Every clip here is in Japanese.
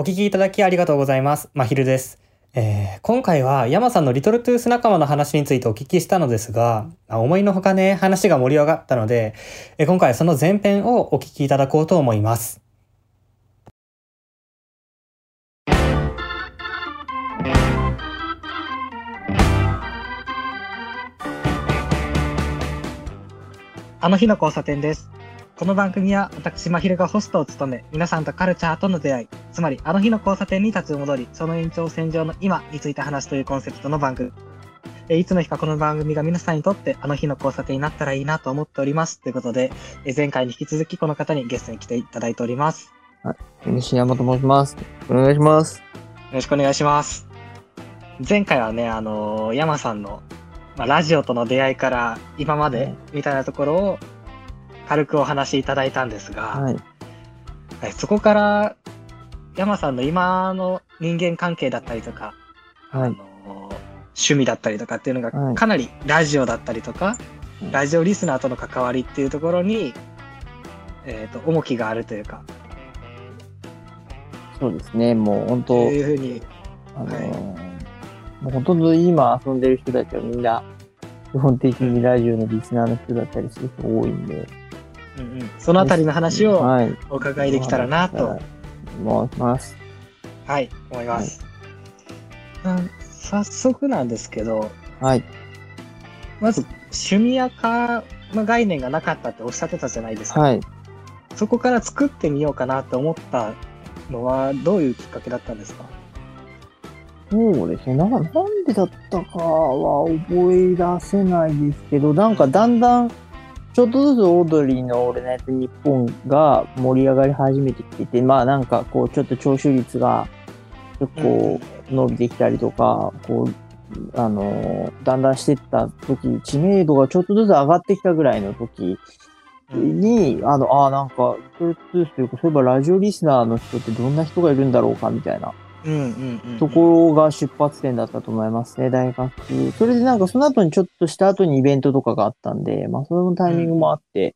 お聞きいただきありがとうございます。まひるです。えー今回は山さんのリトルトゥース仲間の話についてお聞きしたのですが、思いのほかね、話が盛り上がったので、え今回はその前編をお聞きいただこうと思います。あの日の交差点です。この番組は私、まひるがホストを務め、皆さんとカルチャーとの出会い、つまりあの日の交差点に立ち戻り、その延長線上の今について話すというコンセプトの番組。えいつの日かこの番組が皆さんにとってあの日の交差点になったらいいなと思っております。ということで、え前回に引き続きこの方にゲストに来ていただいております。西山と申します。お願いします。よろしくお願いします。前回はね、あのー山さんの、まあ、ラジオとの出会いから今までみたいなところを軽くお話しいただいたんですが、はい。はいそこから山さんの今の人間関係だったりとか、はい。あのー趣味だったりとかっていうのはいがかなりラジオだったりとか、うんラジオリスナーとの関わりっていうところに、えっ、と、重きがあるというか、そうですね。もう本当、というふうに、あのーはいもうほとんど今遊んでる人たちはみんな、基本的にラジオのリスナーの人だったりする人多いんで。うんうん。そのあたりの話をはい。お伺いできたらなと、思い。ます。はい、思い。ます。うん早速なんですけど、はい。まず趣味やかの概念がなかったっておっしゃってたじゃない。ですか。はい。そこから作ってみようかなと思ったのはどうい。うきっかけだったんですかそうですね。ななんでだったかは覚え出せない。ですけど、なんかだんだん、ちょっとずつオードリーのオールナイトニッポンが盛り上がり始めてきてて、まあなんかこう、ちょっと聴取率が結構伸びてきたりとか、こう、あのーだんだんしてった時、知名度がちょっとずつ上がってきたぐらいの時に、あの、ああ、なんか、トゥートゥースというか、そういえばラジオリスナーの人ってどんな人がいるんだろうかみたいな。うんうんうん。ところが出発点だったと思いますね、大学。それでなんかその後にちょっとした後にイベントとかがあったんで、まあそのタイミングもあって、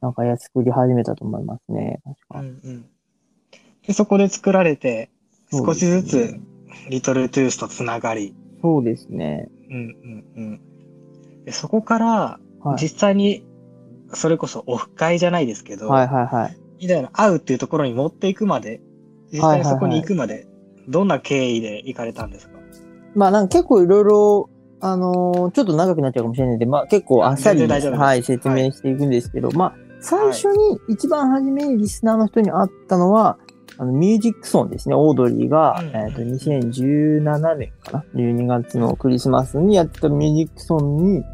なんかや作り始めたと思いますね。確うかんうん。で、そこで作られて、少しずつリトルトゥースとつながり、そうですね。うんうんうん。でそこから、はい。実際に、それこそオフ会じゃないですけど、はいはいはい。みたいな会うっていうところに持っていくまで、実際にそこに行くまで、どんな経緯で行かれたんですか？まあなんか結構いろいろ、あのーちょっと長くなっちゃうかもしれないんで、まあ結構あっさり、はい、説明していくんですけど、まあ最初に、一番初めにリスナーの人に会ったのは、あの、ミュージックソンですね。オードリーが、うんえっ、と、2017年かな ?12 月のクリスマスにやってたミュージックソンに、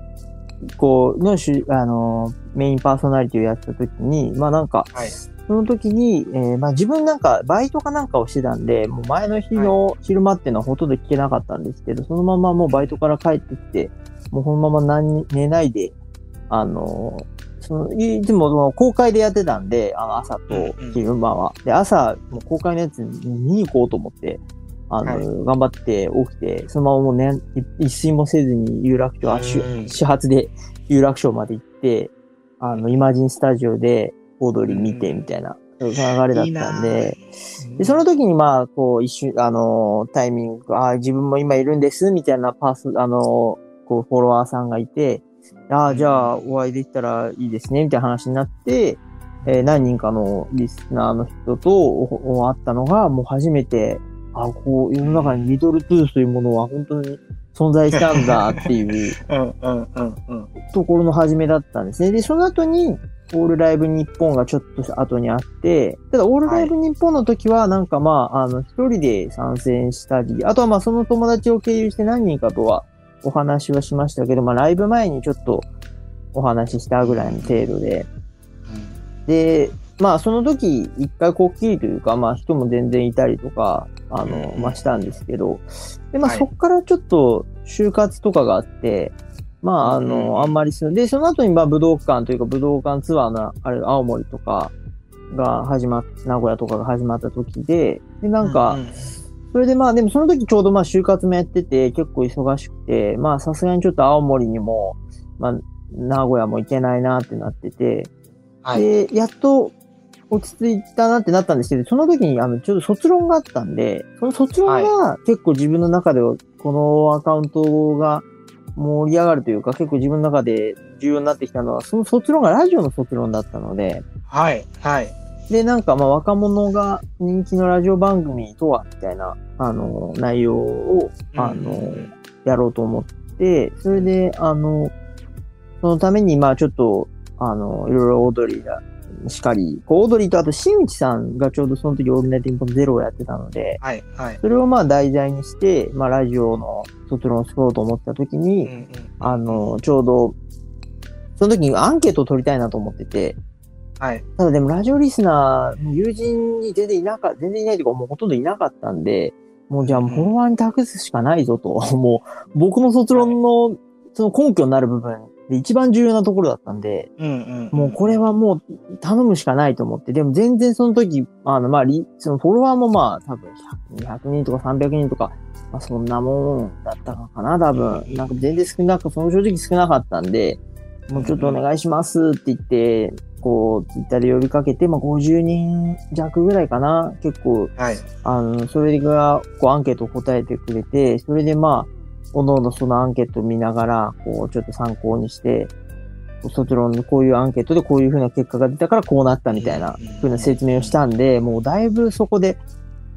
こう、のしゅ、あの、メインパーソナリティをやってた時に、まあなんか、はい。その時に、えーまあ自分なんかバイトかなんかをしてたんで、もう前の日の昼間っていうのはほとんど聞けなかったんですけど、そのままもうバイトから帰ってきて、もうこのまま何寝ないで、あのーそのいつも公開でやってたんで、あの朝と昼間は。で、朝、もう公開のやつ見に行こうと思って、あの、はい頑張って起きて、そのままもうね、い一睡もせずに有楽町、あ始発で有楽町まで行って、あの、イマジンスタジオでオードリー見てみたいな、そういう流れだったんで、で、その時にまあ、こう、一瞬、あのータイミング、ああ、自分も今いるんです、みたいなパース、あのーこう、フォロワーさんがいて、ああ、じゃあ、お会いできたらいいですね、みたいな話になって、えー何人かのリスナーの人と会ったのが、もう初めて、あこう、世の中にリトルトゥースというものは本当に存在したんだっていう。ところの始めだったんですね。で、その後に、オールライブ日本がちょっと後にあって、ただ、オールライブ日本の時は、なんかまあ、あの、一人で参戦したり、あとはまあ、その友達を経由して何人かとはお話はしましたけど、まあ、ライブ前にちょっとお話ししたぐらいの程度で、で、まあ、その時、一回こっきりというか、まあ、人も全然いたりとか、あの、うんまあ、したんですけど、で、まあ、はいそっからちょっと、就活とかがあって、まあ、あうんの、あんまりする。で、その後に、まあ、武道館というか、武道館ツアーの、あれ、青森とかが始まっ、名古屋とかが始まった時で、で、なんか、ううそれでまあ、でもその時ちょうどまあ、就活もやってて、結構忙しくて、まあ、さすがにちょっと青森にも、まあ、名古屋も行けないなってなってて、はい。で、やっと、落ち着いたなってなったんですけど、その時にあのちょうど卒論があったんで、その卒論が結構自分の中ではこのアカウントが盛り上がるというか、結構自分の中で重要になってきたのは、その卒論がラジオの卒論だったので、はい。はい。で、なんかまあ若者が人気のラジオ番組とは、みたいな、あの、内容を、あの、うんやろうと思って、それで、あの、そのために、まあちょっと、あの、いろいろオードリーが、しかり、こうオードリーとあと新内さんがちょうどその時オールナイトニッポンゼロをやってたので、はい。はい。それをまあ題材にして、まあラジオの卒論を作ろうと思った時に、うんうんあの、ちょうど、その時にアンケートを取りたいなと思ってて、はい。ただでもラジオリスナー、友人に全然いなか全然いないというかもうほとんどいなかったんで、もうじゃあもうフォロワーに託すしかないぞと、もう僕の卒論のその根拠になる部分で一番重要なところだったんで、うんうん。もうこれはもう頼むしかないと思って、でも全然その時、あのまあリ、そのフォロワーもまあ多分100 200人とか300人とか、まあそんなもんだったのかな、多分。なんか全然少なく、その正直少なかったんで、もうちょっとお願いしますって言って、こう、ツイッターで呼びかけて、まあ50人弱ぐらいかな。結構、はい。あの、それが、こう、アンケートを答えてくれて、それでまあ、おのおのそのアンケートを見ながら、こう、ちょっと参考にして、卒論のこういうアンケートでこういうふうな結果が出たからこうなったみたいなふうな説明をしたんで、もうだいぶそこで、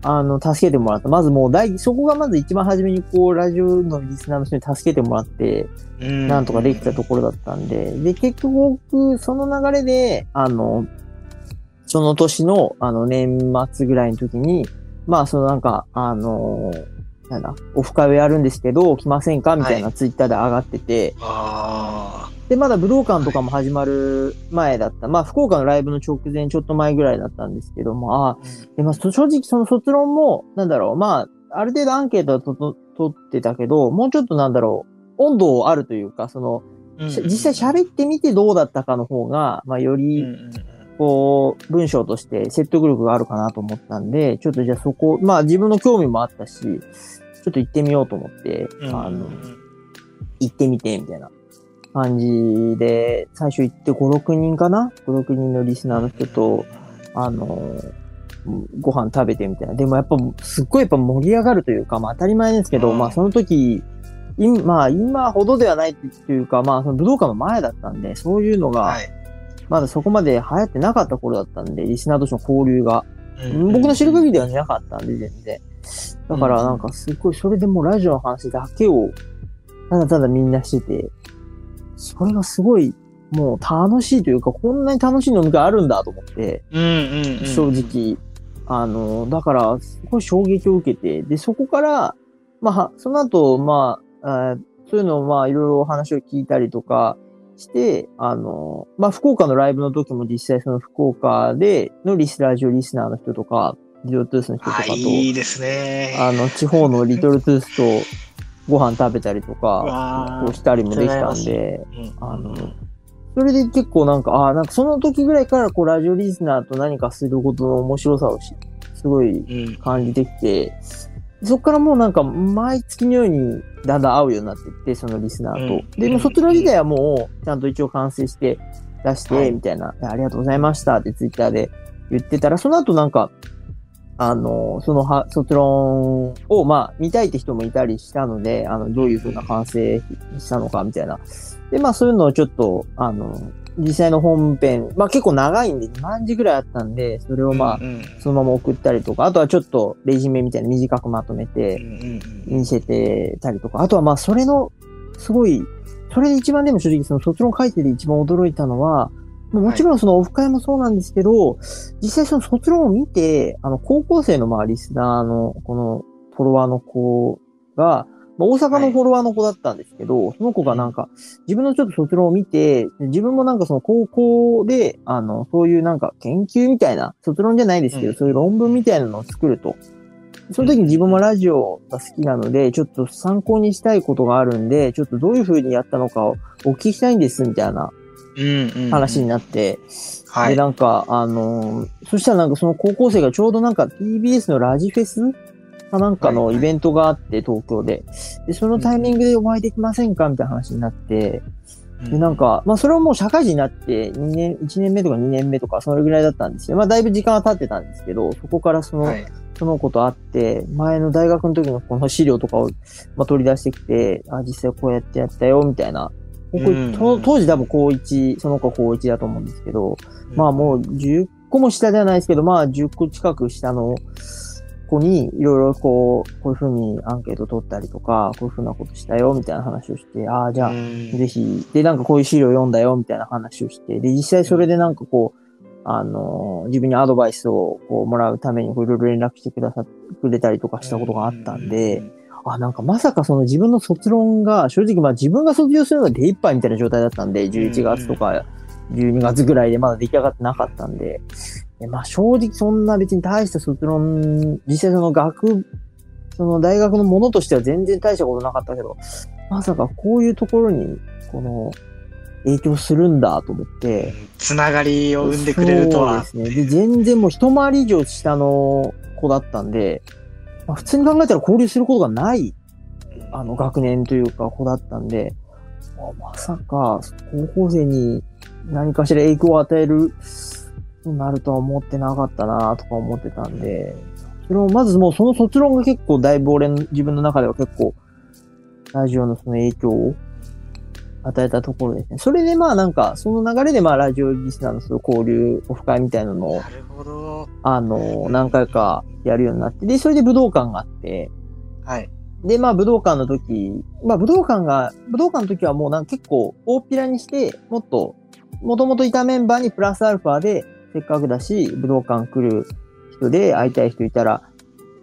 あの、助けてもらった。まずもう大、そこがまず一番初めにこう、ラジオのリスナーの人に助けてもらって、なんとかできたところだったんで、で、結局僕、その流れで、あの、その年の、あの、年末ぐらいの時に、まあ、そのなんか、あの、なんだ、オフ会をやるんですけど、来ませんか？みたいなツイッターで上がってて、あで、まだ武道館とかも始まる前だった。まあ、福岡のライブの直前、ちょっと前ぐらいだったんですけども、ああ、でまあ、そ正直その卒論も、なんだろう、まあ、ある程度アンケートはとと取ってたけど、もうちょっとなんだろう、温度あるというか、その、あ。し実際喋ってみてどうだったかの方が、まあ、ようんり、うん。こう、文章として説得力があるかなと思ったんで、ちょっとじゃあそこ、まあ自分の興味もあったし、ちょっと行ってみようと思って、うん。あの、行ってみて、みたいな感じで、最初行って5、6人かな ?5、6人のリスナーの人と、あの、ご飯食べてみたいな。でもやっぱ、すっごいやっぱ盛り上がるというか、まあ当たり前ですけど、うんまあその時、今、まあ今ほどではないというか、まあその武道館の前だったんで、そういうのがはい。まだそこまで流行ってなかった頃だったんで、リスナー同士の交流が。うん僕の知る限りではなかったんで、全然。だからなんかすごい、それでもうラジオの話だけを、ただただみんなしてて、それがすごい、もう楽しいというか、こんなに楽しい飲み会あるんだと思って。正直。あの、だから、すごい衝撃を受けて、で、そこから、まあ、その後、まあ、そういうのを、まあ、いろいろ話を聞いたりとかして、あの、まあ、福岡のライブの時も実際その福岡でのリスラジオリスナーの人とか、リトルトゥースの人とかあ、と、いいですね。あの、地方のリトルトゥースとご飯食べたりとか、こうしたりもできたんで、うんあのそれで結構なんか、ああ、なんかその時ぐらいからこうラジオリスナーと何かすることの面白さをしすごいうん。感じてきて、そっからもうなんか毎月のようにだんだん会うようになっていって、そのリスナーと。うんで、もう卒論自体はもうちゃんと一応完成して出して、はいみたいな、ありがとうございましたってツイッターで言ってたら、その後なんか、あの、そのは卒論をまあ見たいって人もいたりしたので、あの、どういう風な完成したのかみたいな。で、まあそういうのをちょっと、あの、実際の本編、まあ結構長いんで2万字ぐらいあったんで、それをまあう、んそのまま送ったりとか、あとはちょっとレジュメみたいな短くまとめうんてうん見せてたりとか、あとはまあそれの、すごい、それで一番でも正直その卒論書いてて一番驚いたのは、もちろんそのオフ会もそうなんですけど、実際その卒論を見て、あの高校生のまあリスナーのこのフォロワーの子が、まあ、大阪のフォロワーの子だったんですけど、その子がなんか、自分のちょっと卒論を見て、自分もなんかその高校で、あの、そういうなんか研究みたいな、卒論じゃないですけど、うんそういう論文みたいなのを作ると。その時に自分もラジオが好きなので、ちょっと参考にしたいことがあるんで、ちょっとどういう風にやったのかをお聞きしたいんです、みたいな。話になって、で、はい。なんか、あのーそしたらなんかその高校生がちょうどなんか TBS のラジフェスかなんかのイベントがあって、東京で。で、そのタイミングでお会いできませんかみたいな話になって、で、なんか、まあそれはもう社会人になって2年、1年目とか2年目とかそれぐらいだったんですけど、まあだいぶ時間は経ってたんですけど、そこからその、はい。その子と会って、前の大学の時のこの資料とかを、まあ、取り出してきて、あ、実際こうやってやったよ、みたいな。僕うんと当時多分高1、その子高1だと思うんですけど、まあもう10個も下ではないですけど、まあ10個近く下の子にいろいろこう、こういうふうにアンケート取ったりとか、こういうふうなことしたよ、みたいな話をして、ああ、じゃあ、うん。ぜひ、で、なんかこういう資料読んだよ、みたいな話をして、で、実際それでなんかこう、あの、自分にアドバイスをこうもらうためにいろいろ連絡してくださってくれたりとかしたことがあったんで、、あ、なんかまさかその自分の卒論が、正直まあ自分が卒業するのが手一杯みたいな状態だったんで、11月とか12月ぐらいでまだ出来上がってなかったんで、でまあ正直そんな別に大した卒論、実際その学、その大学のものとしては全然大したことなかったけど、まさかこういうところに、この、影響するんだと思って、つながりを生んでくれるとは。そうですね。で、全然もう一回り以上下の子だったんで、まあ、普通に考えたら交流することがない、あの、学年というか子だったんで、まさか、高校生に何かしら影響を与える、となるとは思ってなかったなとか思ってたんで、それをまずもうその卒論が結構だいぶ俺の自分の中では結構、ラジオのその影響を与えたところですね。それでまあなんか、その流れでまあラジオリスナーのその交流、オフ会みたいなのを。あの、何回かやるようになって、で、それで武道館があって、はい。で、まあ武道館の時、まあ武道館が、武道館の時はもうなんか結構大っぴらにして、もっと、もともといたメンバーにプラスアルファで、せっかくだし、武道館来る人で会いたい人いたら、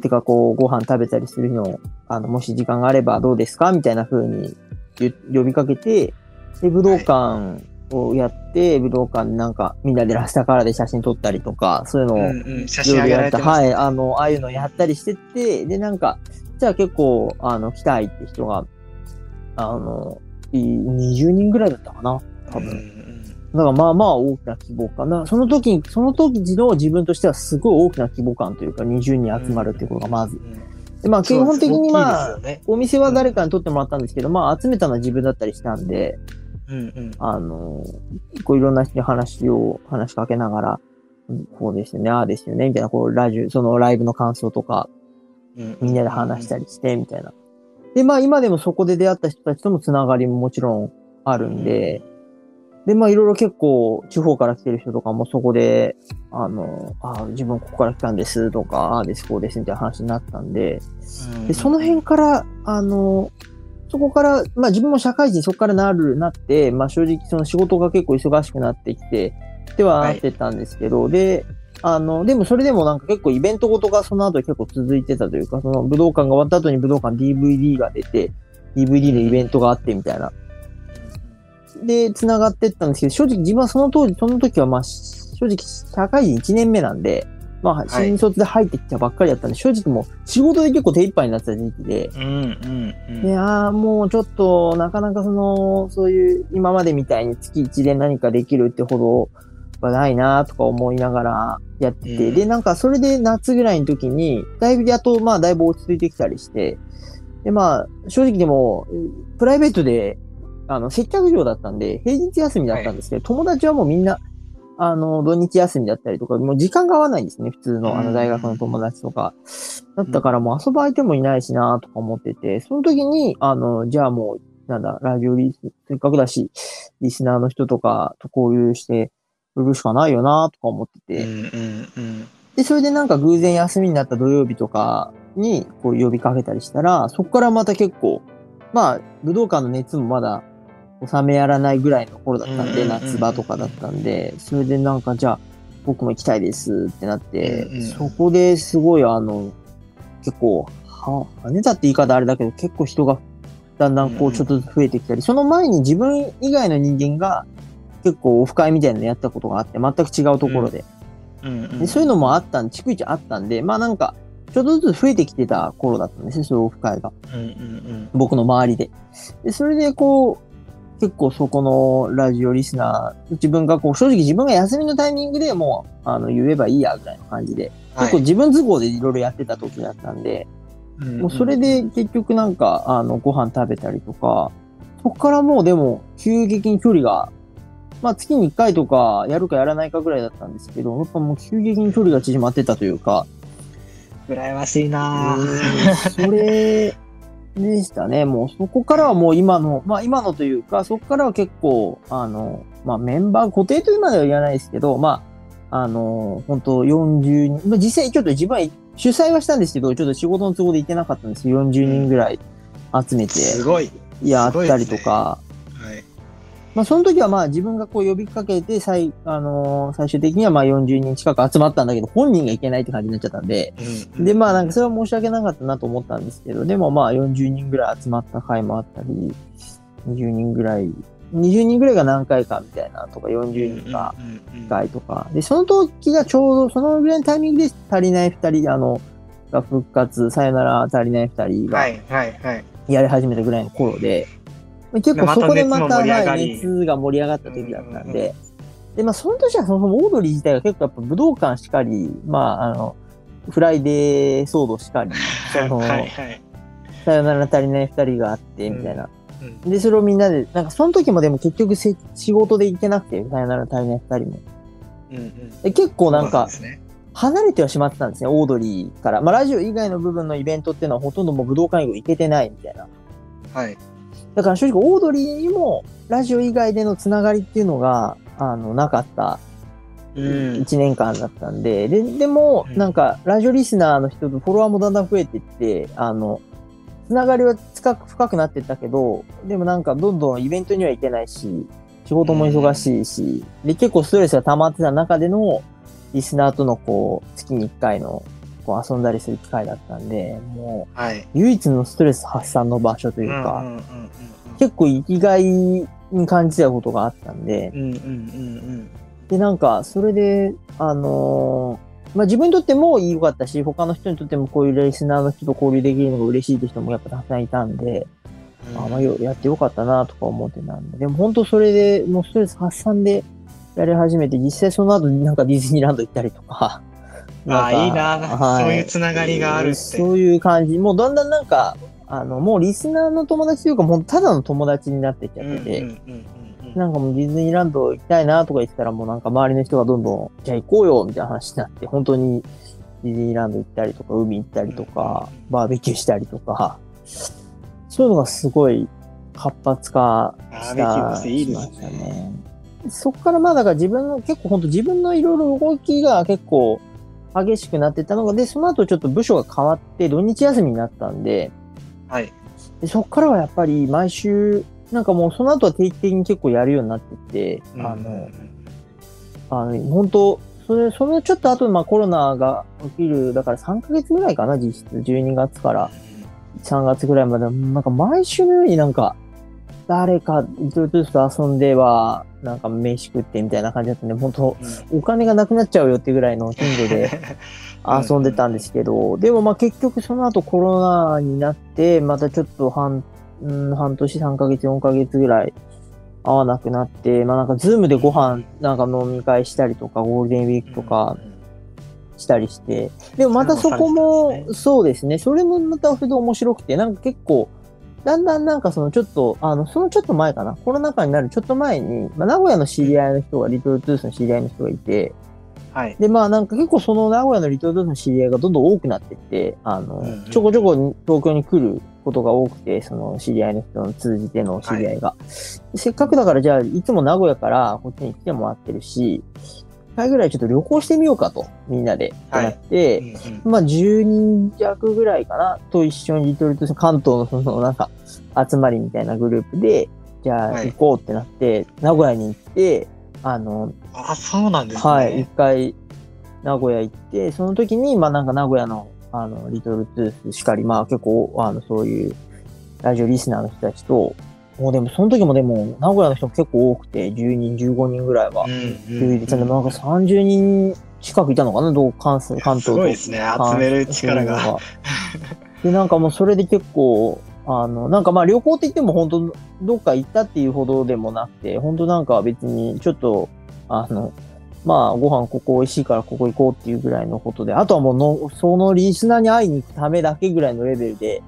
てかこう、ご飯食べたりするの、あの、もし時間があればどうですかみたいな風にゆ呼びかけて、で、武道館をやって、武道館でなんかみんなでラスタカラーで写真撮ったりとか、そういうのを、うんうん。写真上げられてます。はい、あの、ああいうのやったりしてって、で、なんか、じゃあ結構、あの、来たいって人が、あの、い20人ぐらいだったかな、多分。うんうんだからまあまあ大きな規模感な。その時に、その時の自分としてはすごい大きな規模感というか、20人集まるっていうことがまず。うんで、まあ基本的にまあ、ね。お店は誰かに取ってもらったんですけど、まあ集めたのは自分だったりしたんで、うんうん。あの、こういろんな人に話を、話しかけながら、うんこうですよね、ああですよね、みたいな、こう、ラジオ、そのライブの感想とか、みんなで話したりして、みたいな。で、まあ今でもそこで出会った人たちともつながりももちろんあるんで、で、まあいろいろ結構地方から来てる人とかもそこで、あの、あ自分ここから来たんですとか、ああです、こうですみたいな話になったんで、で、その辺から、あの、そこから、まあ自分も社会人そこからなる、なって、まあ正直その仕事が結構忙しくなってきて、ではなってたんですけど、で、あの、でもそれでもなんか結構イベントごとがその後結構続いてたというか、その武道館が終わった後に武道館 DVD が出て、DVD のイベントがあってみたいな。で、繋がってったんですけど、正直自分はその当時、その時はまあ、正直社会人1年目なんで、まあ、い。新卒で入ってきたばっかりだったんで、正直もう仕事で結構手一杯になってた時期で、うんうんうん。いやーもうちょっと、なかなかその、そういう、今までみたいに月1で何かできるってほどはないなとか思いながらやってて、うん。で、なんかそれで夏ぐらいの時に、だいぶやっと、まあだいぶ落ち着いてきたりして、で、まあ、正直でも、プライベートで、あの、接客業だったんで、平日休みだったんですけど、友達はもうみんな、あの、土日休みだったりとか、もう時間が合わないんですね、普通の、あの、大学の友達とか。だったからもう遊ぶ相手もいないしなとか思ってて、その時に、あの、じゃあもう、なんだ、ラジオリス、せっかくだし、リスナーの人とかと交流して、売るしかないよなとか思ってて。で、それでなんか偶然休みになった土曜日とかに、こう呼びかけたりしたら、そこからまた結構、まあ、武道館の熱もまだ収めやらないぐらいの頃だったんで、夏場とかだったんで、それでなんかじゃあ、僕も行きたいですってなって、うんうんそこですごいあの、結構、は、跳ねたって言い方あれだけど、結構人がだんだんこうちょっとずつ増えてきたり、その前に自分以外の人間が結構オフ会みたいなのやったことがあって、全く違うところで。でそういうのもあったん、逐一あったんで、まあなんか、ちょっとずつ増えてきてた頃だったんですね、そういうオフ会が。僕の周りで。で、それでこう、結構そこのラジオリスナー、自分がこう、正直自分が休みのタイミングでもう、あの、言えばいいや、ぐらいの感じで、結構自分都合でいろいろやってた時だったんで、もうそれで結局なんか、あの、ご飯食べたりとか、そこからもうでも、急激に距離が、まあ月に1回とかやるかやらないかぐらいだったんですけど、やっぱもう急激に距離が縮まってたというか、羨ましいなそれでしたね。もうそこからはもう今の、まあ今のというか、そこからは結構、あの、まあメンバー固定というまでは言わないですけど、まあ、あの、本当40人、まあ実際ちょっと自分は主催はしたんですけど、ちょっと仕事の都合で行ってなかったんですけど、40人ぐらい集めて。やったりとか、はい。まあその時はまあ自分がこう呼びかけて、最、あの最終的にはまあ40人近く集まったんだけど、本人が行けないって感じになっちゃったんで、うんで、まあなんかそれは申し訳なかったなと思ったんですけど、でもまあ40人ぐらい集まった回もあったり、20人ぐらい、20人ぐらいが何回かみたいなとか、40人がうんうん1回とか。で、その時がちょうどそのぐらいのタイミングで足りない2人、あの、が復活、さよなら足りない2人がはいはいはい。やり始めたぐらいの頃で、結構そこでまたはいり熱が盛り上がった時だったんで、で、まあその年はそもそもオードリー自体が結構やっぱ武道館しかり、まああの、フライデー騒動しかり、その、はいはい。さよなら足りない二人があって、みたいな。うんで、それをみんなで、なんかその時もでも結局せ仕事で行けなくて、さよなら足りない二人も。うんうんで結構なんか離れてはしまってたんですね、オードリーから。まあラジオ以外の部分のイベントっていうのはほとんどもう武道館以外行けてないみたいな。はい。だから正直オードリーにもラジオ以外でのつながりっていうのが、あの、なかったうん。1年間だったんで、で、でも、うん。なんか、ラジオリスナーの人とフォロワーもだんだん増えていって、あの、つながりは深く深くなってったけど、でもなんかどんどんイベントには行けないし、仕事も忙しいし、で、結構ストレスが溜まってた中での、リスナーとのこう、月に1回の、こう遊んだりする機会だったんで、もはい。う、唯一のストレス発散の場所というか、結構生きがいに感じたことがあったんで、で、なんか、それで、あのーまあ、自分にとっても良かったし、他の人にとってもこういうリスナーの人と交流できるのが嬉しいって人もやっぱたくさんいたんで、うん。あまあ、よやってよかったなとか思ってたんで、でも本当それでもうストレス発散でやり始めて、実際その後なんかディズニーランド行ったりとか、ああ、いいな、はいそういうつながりがあるって。そういう感じ。もうだんだんなんか、あの、もうリスナーの友達というか、もうただの友達になってっちゃってて、なんかもうディズニーランド行きたいなとか言ってたらもうなんか周りの人がどんどん、じゃあ行こうよみたいな話になって、本当にディズニーランド行ったりとか、海行ったりとか、バーベキューしたりとか、そういうのがすごい活発化した、していいですしましたね。ね。そこからまあだから自分の、結構本当自分のいろいろ動きが結構激しくなってったのが、で、その後ちょっと部署が変わって土日休みになったんで、はい。でそこからはやっぱり毎週、なんかもうその後は定期的に結構やるようになってって、あのうんうん、あの、本当それ、そのちょっと後、まあコロナが起きる、だから3ヶ月ぐらいかな、実質。12月から3月ぐらいまで、なんか毎週のようになんか、誰か、リトルトゥースと遊んでは、なんか飯食ってみたいな感じだったんで、本当うん。お金がなくなっちゃうよってぐらいの頻度で 遊んでたんですけど、でもまあ結局その後コロナになって、またちょっと半、うん、半年、3ヶ月、4ヶ月ぐらい会わなくなって、まあなんかズームでご飯なんか飲み会したりとか、ゴールデンウィークとかしたりして、でもまたそこもそうですね、それもまたそれで面白くて、なんか結構、だんだんなんかそのちょっと、あの、そのちょっと前かな、コロナ禍になるちょっと前に、まあ名古屋の知り合いの人が、リトルトゥースの知り合いの人がいて、はい。で、まあなんか結構その名古屋のリトルトゥースの知り合いがどんどん多くなってって、あの、うんうんちょこちょこ東京に来ることが多くて、その知り合いの人の通じての知り合いが。せっかくだからじゃあいつも名古屋からこっちに来てもらってるし、一回ぐらいちょっと旅行してみようかと、みんなで。ってなって、うんうんまあ10人弱ぐらいかな、と一緒にリトルトゥース関東のそのなんか集まりみたいなグループで、じゃあはい行こうってなって、名古屋に行って、あの、あ、そうなんですね。はい、一回、名古屋行って、その時に、まあなんか名古屋の、あの、リトルトゥースしかり、まあ結構、あの、そういう、ラジオリスナーの人たちと、もうでも、その時もでも、名古屋の人も結構多くて、10人、15人ぐらいはう、んうんでもなんか30人近くいたのかな、どう関数、関東すごいですね。集める力が。。で、なんかもうそれで結構、あの、なんかまあ旅行って言っても本当どっか行ったっていうほどでもなくて、本当なんか別にちょっと、あの、まあご飯ここ美味しいからここ行こうっていうぐらいのことで、あとはもうの、そのリスナーに会いに行くためだけぐらいのレベルで、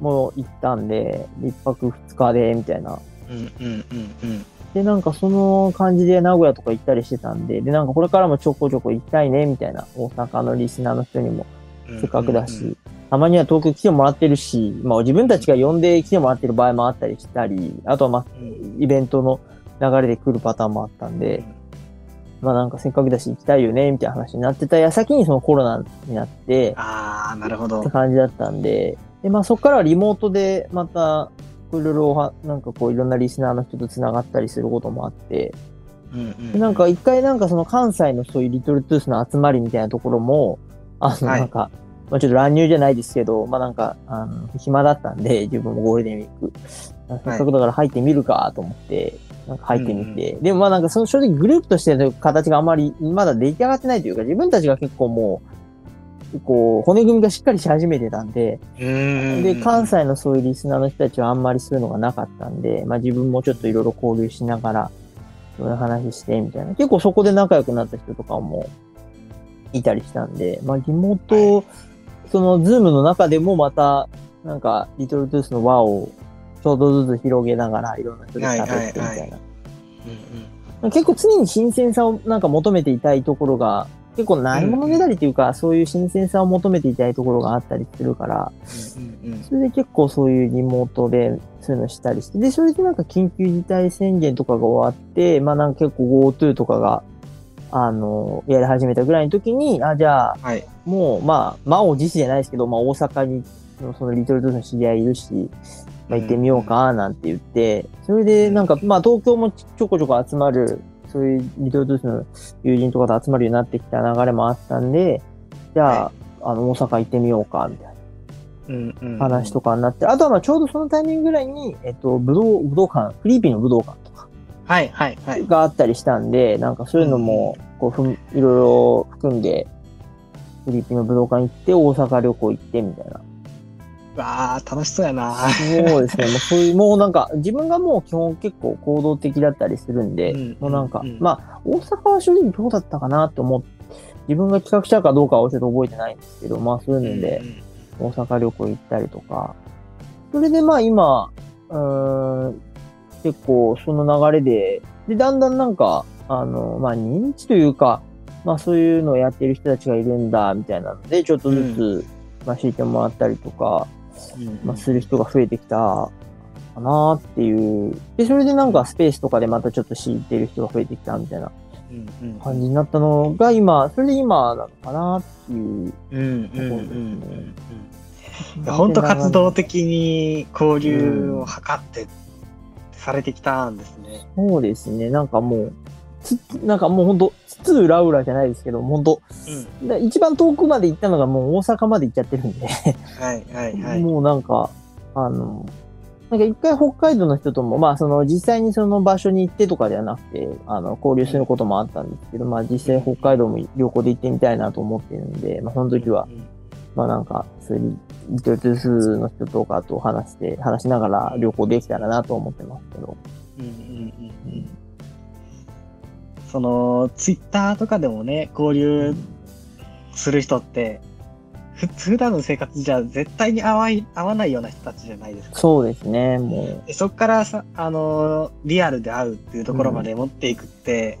も行ったんで、一泊二日で、みたいな。うんうんうんで、なんかその感じで名古屋とか行ったりしてたんで、で、なんかこれからもちょこちょこ行きたいね、みたいな、大阪のリスナーの人にもうん。せっかくだし、たまには東京来てもらってるし、まあ自分たちが呼んで来てもらってる場合もあったりしたり、あとはまあ、うん。イベントの流れで来るパターンもあったんで、まあなんかせっかくだし行きたいよね、みたいな話になってた矢先にそのコロナになって、ああ、なるほどって。感じだったんで、で、まあそこからはリモートでまた、いろいろおは、なんかこういろんなリスナーの人と繋がったりすることもあって、うんうん。でなんか、一回なんかその関西のそういうリトルトゥースの集まりみたいなところも、あのはい。なんか、まあちょっと乱入じゃないですけど、まあなんか、あの、暇だったんで、自分もゴールデンウィーク。せっかくだから入ってみるかと思って、なんか入ってみて。でもまあなんかその正直グループとしての形があんまりまだ出来上がってないというか、自分たちが結構もう、こう、骨組みがしっかりし始めてたんで、うんで、関西のそういうリスナーの人たちはあんまりそういうのがなかったんで、まあ自分もちょっといろいろ交流しながら、そういう話して、みたいな。結構そこで仲良くなった人とかもいたりしたんで、まあリモート、そのズームの中でもまた、なんか、リトルトゥースの輪をちょうどずつ広げながら、いろんな人で喋ってみたいな。結構常に新鮮さをなんか求めていたいところが、結構ないものねだりというか、そういう新鮮さを求めていたいところがあったりするから、うんうんそれで結構そういうリモートでそういうのしたりして、で、それでなんか緊急事態宣言とかが終わって、まあなんか結構 GoTo とかが、あの、やり始めたぐらいの時に、あ、じゃあ、はい。もう、まあ、満を持してじゃないですけど、まあ大阪に、そのリトルトゥースの知り合いいるし、まあ行ってみようか、なんて言って、それでなんか、まあ東京もちょこちょこ集まる、そういうリトルトゥースの友人とかと集まるようになってきた流れもあったんで、じゃあ、あの、大阪行ってみようか、みたいな。話とかになって、あとはまあちょうどそのタイミングぐらいに、えっと、武道、武道館、フリーピンの武道館とかはいはいはい。があったりしたんで、なんかそういうのも、こうふん、いろいろ含んで、フリーピンの武道館行って、大阪旅行行ってみたいな。うわあ、楽しそうやな。そうですね、もうそういう、もうなんか、自分がもう基本結構行動的だったりするんで、うんもうなんか、うんまあ、大阪は正直どうだったかなと思って、自分が企画したかどうかはちょっと覚えてないんですけど、まあそういうので、大阪旅行行ったりとか。それでまあ今、うーん、結構その流れで、で、だんだんなんか、あの、まあ認知というか、まあそういうのをやってる人たちがいるんだ、みたいなので、ちょっとずつ、まあ知ってもらったりとか、うんまあする人が増えてきたかなっていう。で、それでなんかスペースとかでまたちょっと知ってる人が増えてきたみたいな感じになったのが今、それで今なのかなっていう。うんうんうんうんそうですうんね本当活動的に交流を図ってされてきたんですね。そうですね。なんかもう、つなんかもうほんと、つつ裏裏じゃないですけど、ほんと、うん。だ一番遠くまで行ったのがもう大阪まで行っちゃってるんで、はいはいはい。もうなんか、あの、なんか一回北海道の人とも、まあその実際にその場所に行ってとかではなくて、あの、交流することもあったんですけど、まあ実際北海道も旅行で行ってみたいなと思ってるんで、まあその時は、うんまあなんか、そういうリトルトゥースの人とかと話して、話しながら旅行できたらなと思ってますけど。うんうんうんうんそのツイッターとかでもね交流する人ってふ普段の生活じゃ絶対に合わい合わないような人たちじゃないですか。そうですね、もでそこからさあのリアルで会うっていうところまで持っていくって、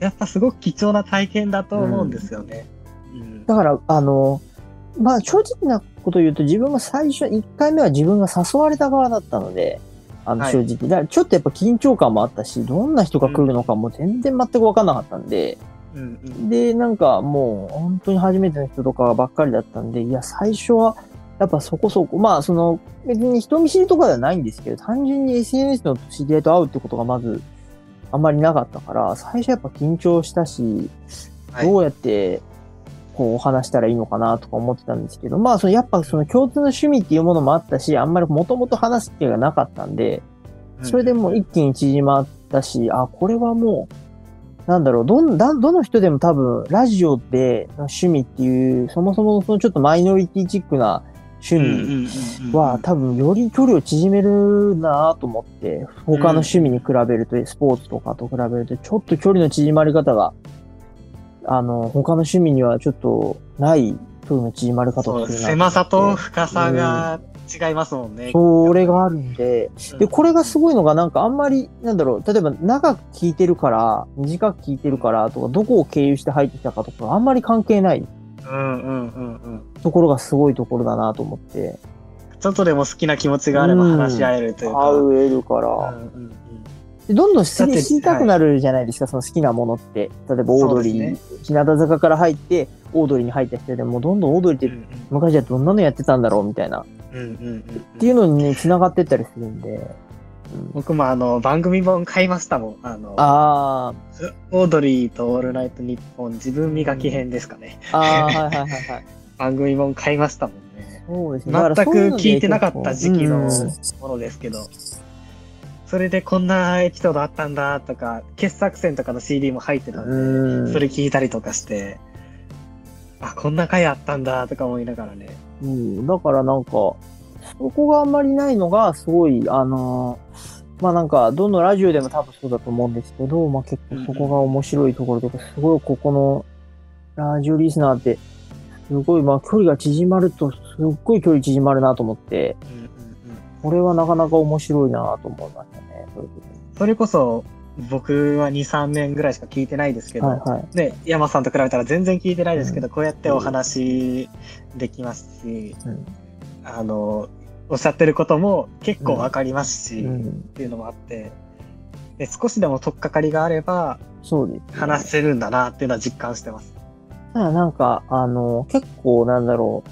やっぱすごく貴重な体験だと思うんですよね。うんう。だから、あの、まあ正直なこと言うと自分が最初、1回目は自分が誘われた側だったので、あのはい。正直。だからちょっとやっぱ緊張感もあったし、どんな人が来るのかも全然全く分かんなかったんで、うんうん。で、なんかもう本当に初めての人とかばっかりだったんで、いや、最初はやっぱそこそこ、まあその別に人見知りとかではないんですけど、単純に SNS の知り合いと会うってことがまずあんまりなかったから、最初やっぱ緊張したし、はい。どうやってこう話したらいいのかなとか思ってたんですけど、まあそのやっぱその共通の趣味っていうものもあったし、あんまりもともと話す機会がなかったんで、それでもう一気に縮まったし、あ、これはもう、なんだろう、どん、だどの人でも多分、ラジオで趣味っていう、そもそもそのちょっとマイノリティチックな趣味は多分より距離を縮めるなと思って、他の趣味に比べると、スポーツとかと比べると、ちょっと距離の縮まり方が、あの、他の趣味にはちょっとない距離の縮まり方そうをするな。狭さと深さが違いますもんね。それがあるんで、で、これがすごいのが、なんかあんまり、なんだろう、例えば長く聞いてるから、短く聞いてるからとか、どこを経由して入ってきたかとか、あんまり関係ないうんうんうんうん。ところがすごいところだなと思って、ちょっとでも好きな気持ちがあれば話し合えるというか。合えるから、うんうんどんどん知だってり知りたくなるじゃないですか、その好きなものって。例えばオードリー、日向坂から入って、オードリーに入った人でも、どんどんオードリーってうん昔はどんなのやってたんだろうみたいな。っうんうんうんうんていうのにね、繋がってったりするんで。うん僕もあの番組本買いましたもん。あのあオードリーとオールナイトニッポン自分磨き編ですかね。あ、ああ、はいはいはいはい。番組本買いましたもんね。そうですね。全く聞いてなかった時期のうんものですけど、それでこんなエピソードあったんだとか、傑作選とかの CD も入ってたんで、うんそれ聞いたりとかして、あ、こんな回あったんだとか思いながらね。うん、だからなんか、そこがあんまりないのが、すごい、あのーまあなんか、どのラジオでも多分そうだと思うんですけど、まあ結構そこが面白いところとか、すごいここのラジオリスナーって、すごい、まあ距離が縮まると、すっごい距離縮まるなと思って、これはなかなか面白いなと思いましたね。それこそ、僕は2、3年ぐらいしか聞いてないですけど、とはいはい。ね、山さんと比べたら全然聞いてないですけど、こうやってお話できますし、うんあの、おっしゃってることも結構わかりますし、っうん、ていうのもあって、で少しでも取っかかりがあれば。話せるんだなっていうのは実感してます。なんか、あの、結構なんだろう。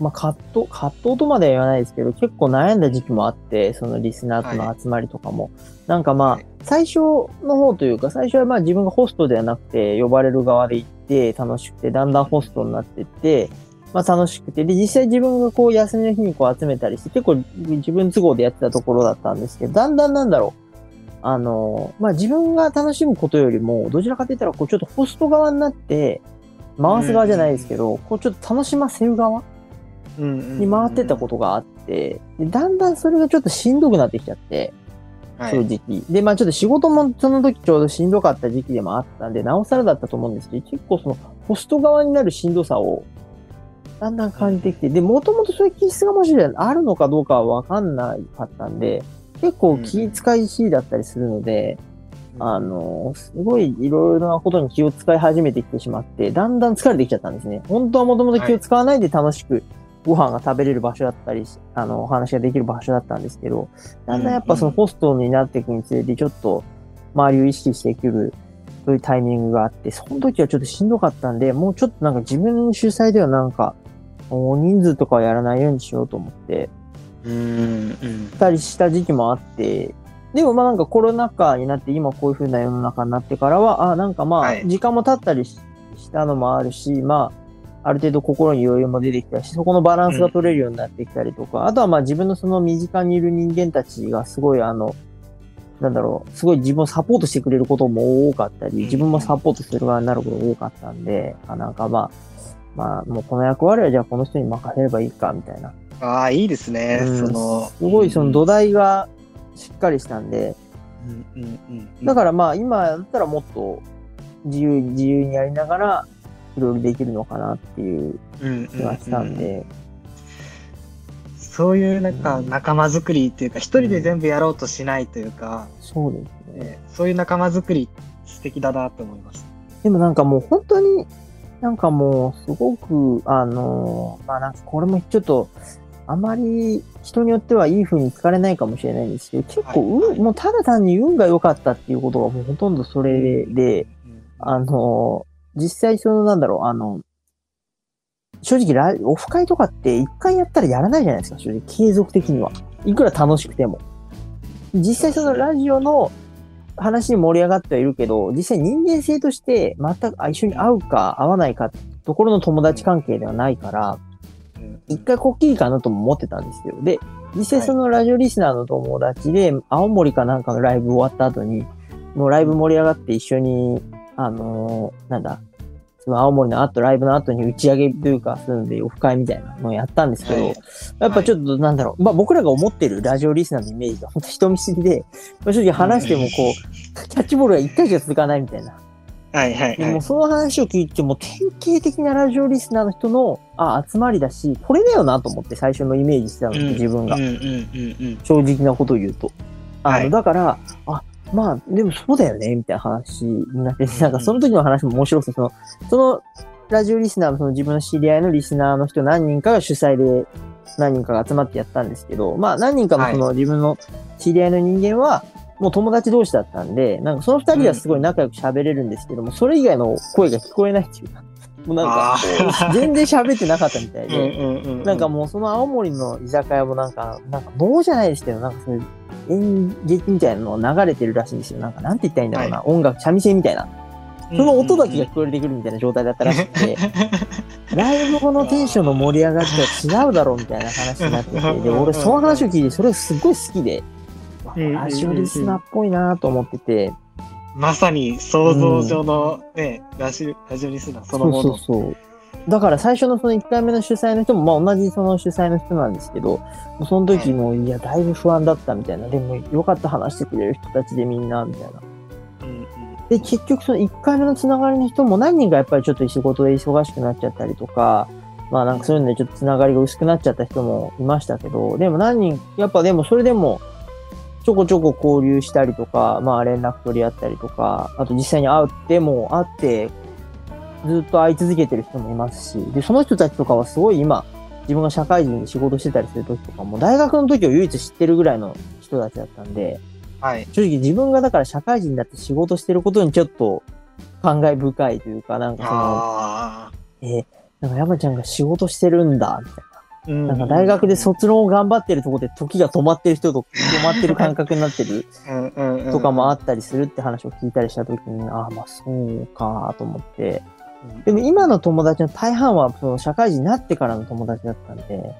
まあ、葛藤、葛藤とまでは言わないですけど、結構悩んだ時期もあって、そのリスナーとの集まりとかも。なんかまあ、はい最初の方というか、最初はまあ自分がホストではなくて、呼ばれる側で行って、楽しくて、だんだんホストになってって、まあ楽しくて、で、実際自分がこう休みの日にこう集めたりして、結構自分都合でやってたところだったんですけど、だんだんなんだろう。あの、まあ自分が楽しむことよりも、どちらかといったら、こうちょっとホスト側になって、回す側じゃないですけど、こうちょっと楽しませる側にに回ってたことがあって、でだんだんそれがちょっとしんどくなってきちゃって、はい正直。で、まあちょっと仕事もその時ちょうどしんどかった時期でもあったんで、なおさらだったと思うんですけど、結構そのホスト側になるしんどさを、だんだん感じてきて、で、もともとそういう気質がもしあるのかどうかはわかんないかったんで、結構気遣いしいだったりするので、あの、すごいいろいろなことに気を使い始めてきてしまって、だんだん疲れてきちゃったんですね。本当はもともと気を使わないで楽しくご飯が食べれる場所だったりし、あの、お話ができる場所だったんですけど、だんだんやっぱそのホストになっていくにつれて、ちょっと周りを意識してくる、そういうタイミングがあって、その時はちょっとしんどかったんで、もうちょっとなんか自分主催ではなんか、大人数とかはやらないようにしようと思って、うんうん。たりした時期もあって、でもまあなんかコロナ禍になって今こういう風な世の中になってからは、あなんかまあはい。時間も経ったりししたのもあるし、まあある程度心に余裕も出てきたし、そこのバランスが取れるようになってきたりとか、あとはまあ自分のその身近にいる人間たちがすごいあの、なんだろう、すごい自分をサポートしてくれることも多かったり、自分もサポートする側になることが多かったんで、あなんかまあ、まあもうこの役割はじゃあこの人に任せればいいか、みたいな。ああ、いいですね。うんその、すごいその土台がしっかりしたんで、うんうんうんだからまあ今だったらもっと自由に自由にやりながらいろいろできるのかなっていううん気がしたんで、そういうなんか仲間づくりっていうか、一人で全部やろうとしないというか、そうですね。ねそういう仲間づくり素敵だなと思います。でもなんかもう本当になんかもうすごくあのまあなんかこれもちょっとあまり人によってはいい風に聞かれないかもしれないんですけど、結構、はいはい。運もうただ単に運が良かったっていうことがもうほとんどそれで、あの、実際そのなんだろう、あの、正直ラ、オフ会とかって一回やったらやらないじゃないですか、正直、継続的には。いくら楽しくても。実際そのラジオの話に盛り上がってはいるけど、実際人間性として全くあ一緒に会うか会わないかところの友達関係ではないから、うん一回こっきりかなとも思ってたんですよ。で、実際そのラジオリスナーの友達で、青森かなんかのライブ終わった後に、もうライブ盛り上がって一緒に、あのーなんだ、その青森の後、ライブの後に打ち上げというか、そういうのでオフ会みたいなのをやったんですけど、はいやっぱちょっとなんだろう、まあ僕らが思ってるラジオリスナーのイメージが本当人見知りで、まあ正直話してもこう、キャッチボールが一回しか続かないみたいな。はいはいはいでも。その話を聞いても典型的なラジオリスナーの人のあ集まりだし、これだよなと思って最初のイメージしてたんですよ、自分がうん。うんうんうん正直なことを言うと。あの、はいだから、あ、まあ、でもそうだよね、みたいな話になって、なんかその時の話も面白くて、その、そのラジオリスナーのその自分の知り合いのリスナーの人何人かが主催で何人かが集まってやったんですけど、まあ何人かのその自分の知り合いの人間は、もう友達同士だったんで、なんかその二人はすごい仲良く喋れるんですけども、それ以外の声が聞こえないっていう。か、もうなんか全然喋ってなかったみたいうんで。なんかもうその青森の居酒屋もなんか、なんか能じゃないですけど、なんかそういう演劇みたいなの流れてるらしいんですよ。なんかなんて言ったらいいんだろうな、音楽、三味線みたいな。その音だけが聞こえてくるみたいな状態だったらしくて、ライブ後のテンションの盛り上がりとは違うだろうみたいな話になってて、で、俺その話を聞いて、それすごい好きで、ラジオリスナーっぽいなと思ってて、まさに想像上のね、ラジラジオリスナーそのもの。そうそうそう。だから最初のその1回目の主催の人も、まあ同じその主催の人なんですけど、その時も、いや、だいぶ不安だったみたいな。でも、よかった話してくれる人たちでみんな、みたいな。うんうんで、結局その1回目のつながりの人も何人かやっぱりちょっと仕事で忙しくなっちゃったりとか、まあなんかそういうのでちょっとつながりが薄くなっちゃった人もいましたけど、でも何人、やっぱでもそれでも、ちょこちょこ交流したりとか、まあ連絡取り合ったりとか、あと実際に会っても会って、ずっと会い続けてる人もいますし、で、その人たちとかはすごい今、自分が社会人で仕事してたりする時とかも、大学の時を唯一知ってるぐらいの人たちだったんで、はい。正直自分がだから社会人になって仕事してることにちょっと感慨深いというか、なんかその、あえーなんか山ちゃんが仕事してるんだ、みたいあ。な。なんか大学で卒論を頑張ってるところで時が止まってる人と止まってる感覚になってるとかもああったりするって話を聞いたりしたときに、ああ、まあそうかと思って。でも今の友達の大半はその社会人になってからの友達だったんで、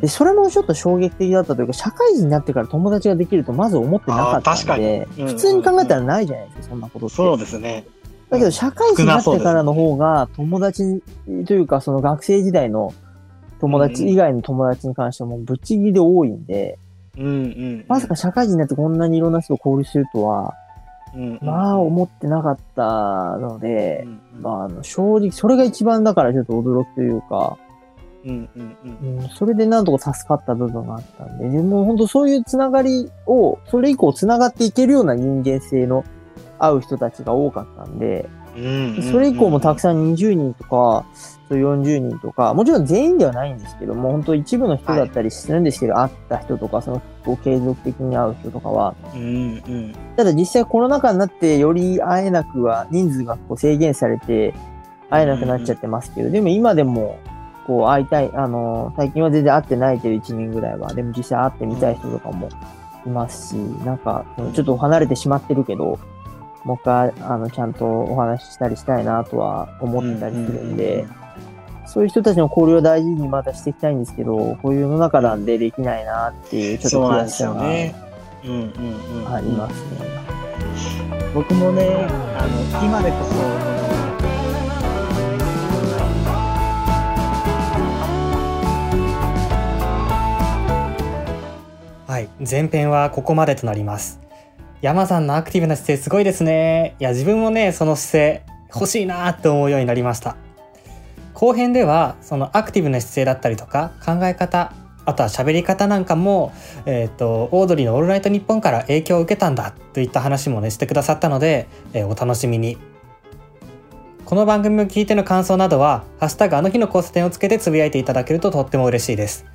で、それもちょっと衝撃的だったというか、社会人になってから友達ができるとまず思ってなかったんで、普通に考えたらないじゃないですか、そんなことって。そうですね。だけど、社会人になってからの方が、友達というか、その学生時代の友達以外の友達に関してはもうぶっちぎりで多いんで、うんうん。まさか社会人になってこんなにいろんな人と交流するとは、うん、まあ思ってなかったのでう、んうん。まああの正直、それが一番だからちょっと驚くというか、うんうんうん。うん、それでなんとか助かった部分があったんで、でも本当そういうつながりを、それ以降つながっていけるような人間性の合う人たちが多かったんで、うんそれ以降もたくさん20人とか、そう40人とか、もちろん全員ではないんですけども、本当一部の人だったりするんですけど、会った人とか、そのこう継続的に会う人とかは、うんうん。ただ実際コロナ禍になってより会えなくは、人数がこう制限されて会えなくなっちゃってますけど、でも今でも、こう会いたい、あの、最近は全然会ってないけど1人ぐらいは、でも実際会ってみたい人とかもいますし、なんか、ちょっと離れてしまってるけど、もう一回、あの、ちゃんとお話ししたりしたいなとは思ってたりするんで、そういう人たちの交流を大事にまたしていきたいんですけど、こういう世の中なんでできないなっていう、ちょっと悔しさがよね。うんうんうん。ありますね。僕もね、あの、今でこそ、はい、前編はここまでとなります。山さんのアクティブな姿勢すごいですね。いや、自分もね、その姿勢欲しいなって思うようになりました。後編では、そのアクティブな姿勢だったりとか、考え方、あとは喋り方なんかも、えっ、と、オードリーのオールナイトニッポンから影響を受けたんだといった話もね、してくださったので、えーお楽しみに。この番組を聞いての感想などは、ハッシュタグあの日の交差点をつけてつぶやいていただけるととっても嬉しいです。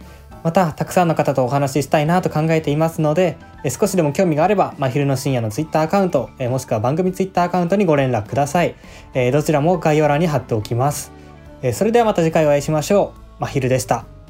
またたくさんの方とお話ししたいなと考えていますので少しでも興味があれば真昼の深夜の Twitter アカウントもしくは番組 Twitter アカウントにご連絡ください。どちらも概要欄に貼っておきます。それではまた次回お会いしましょう。真昼でした。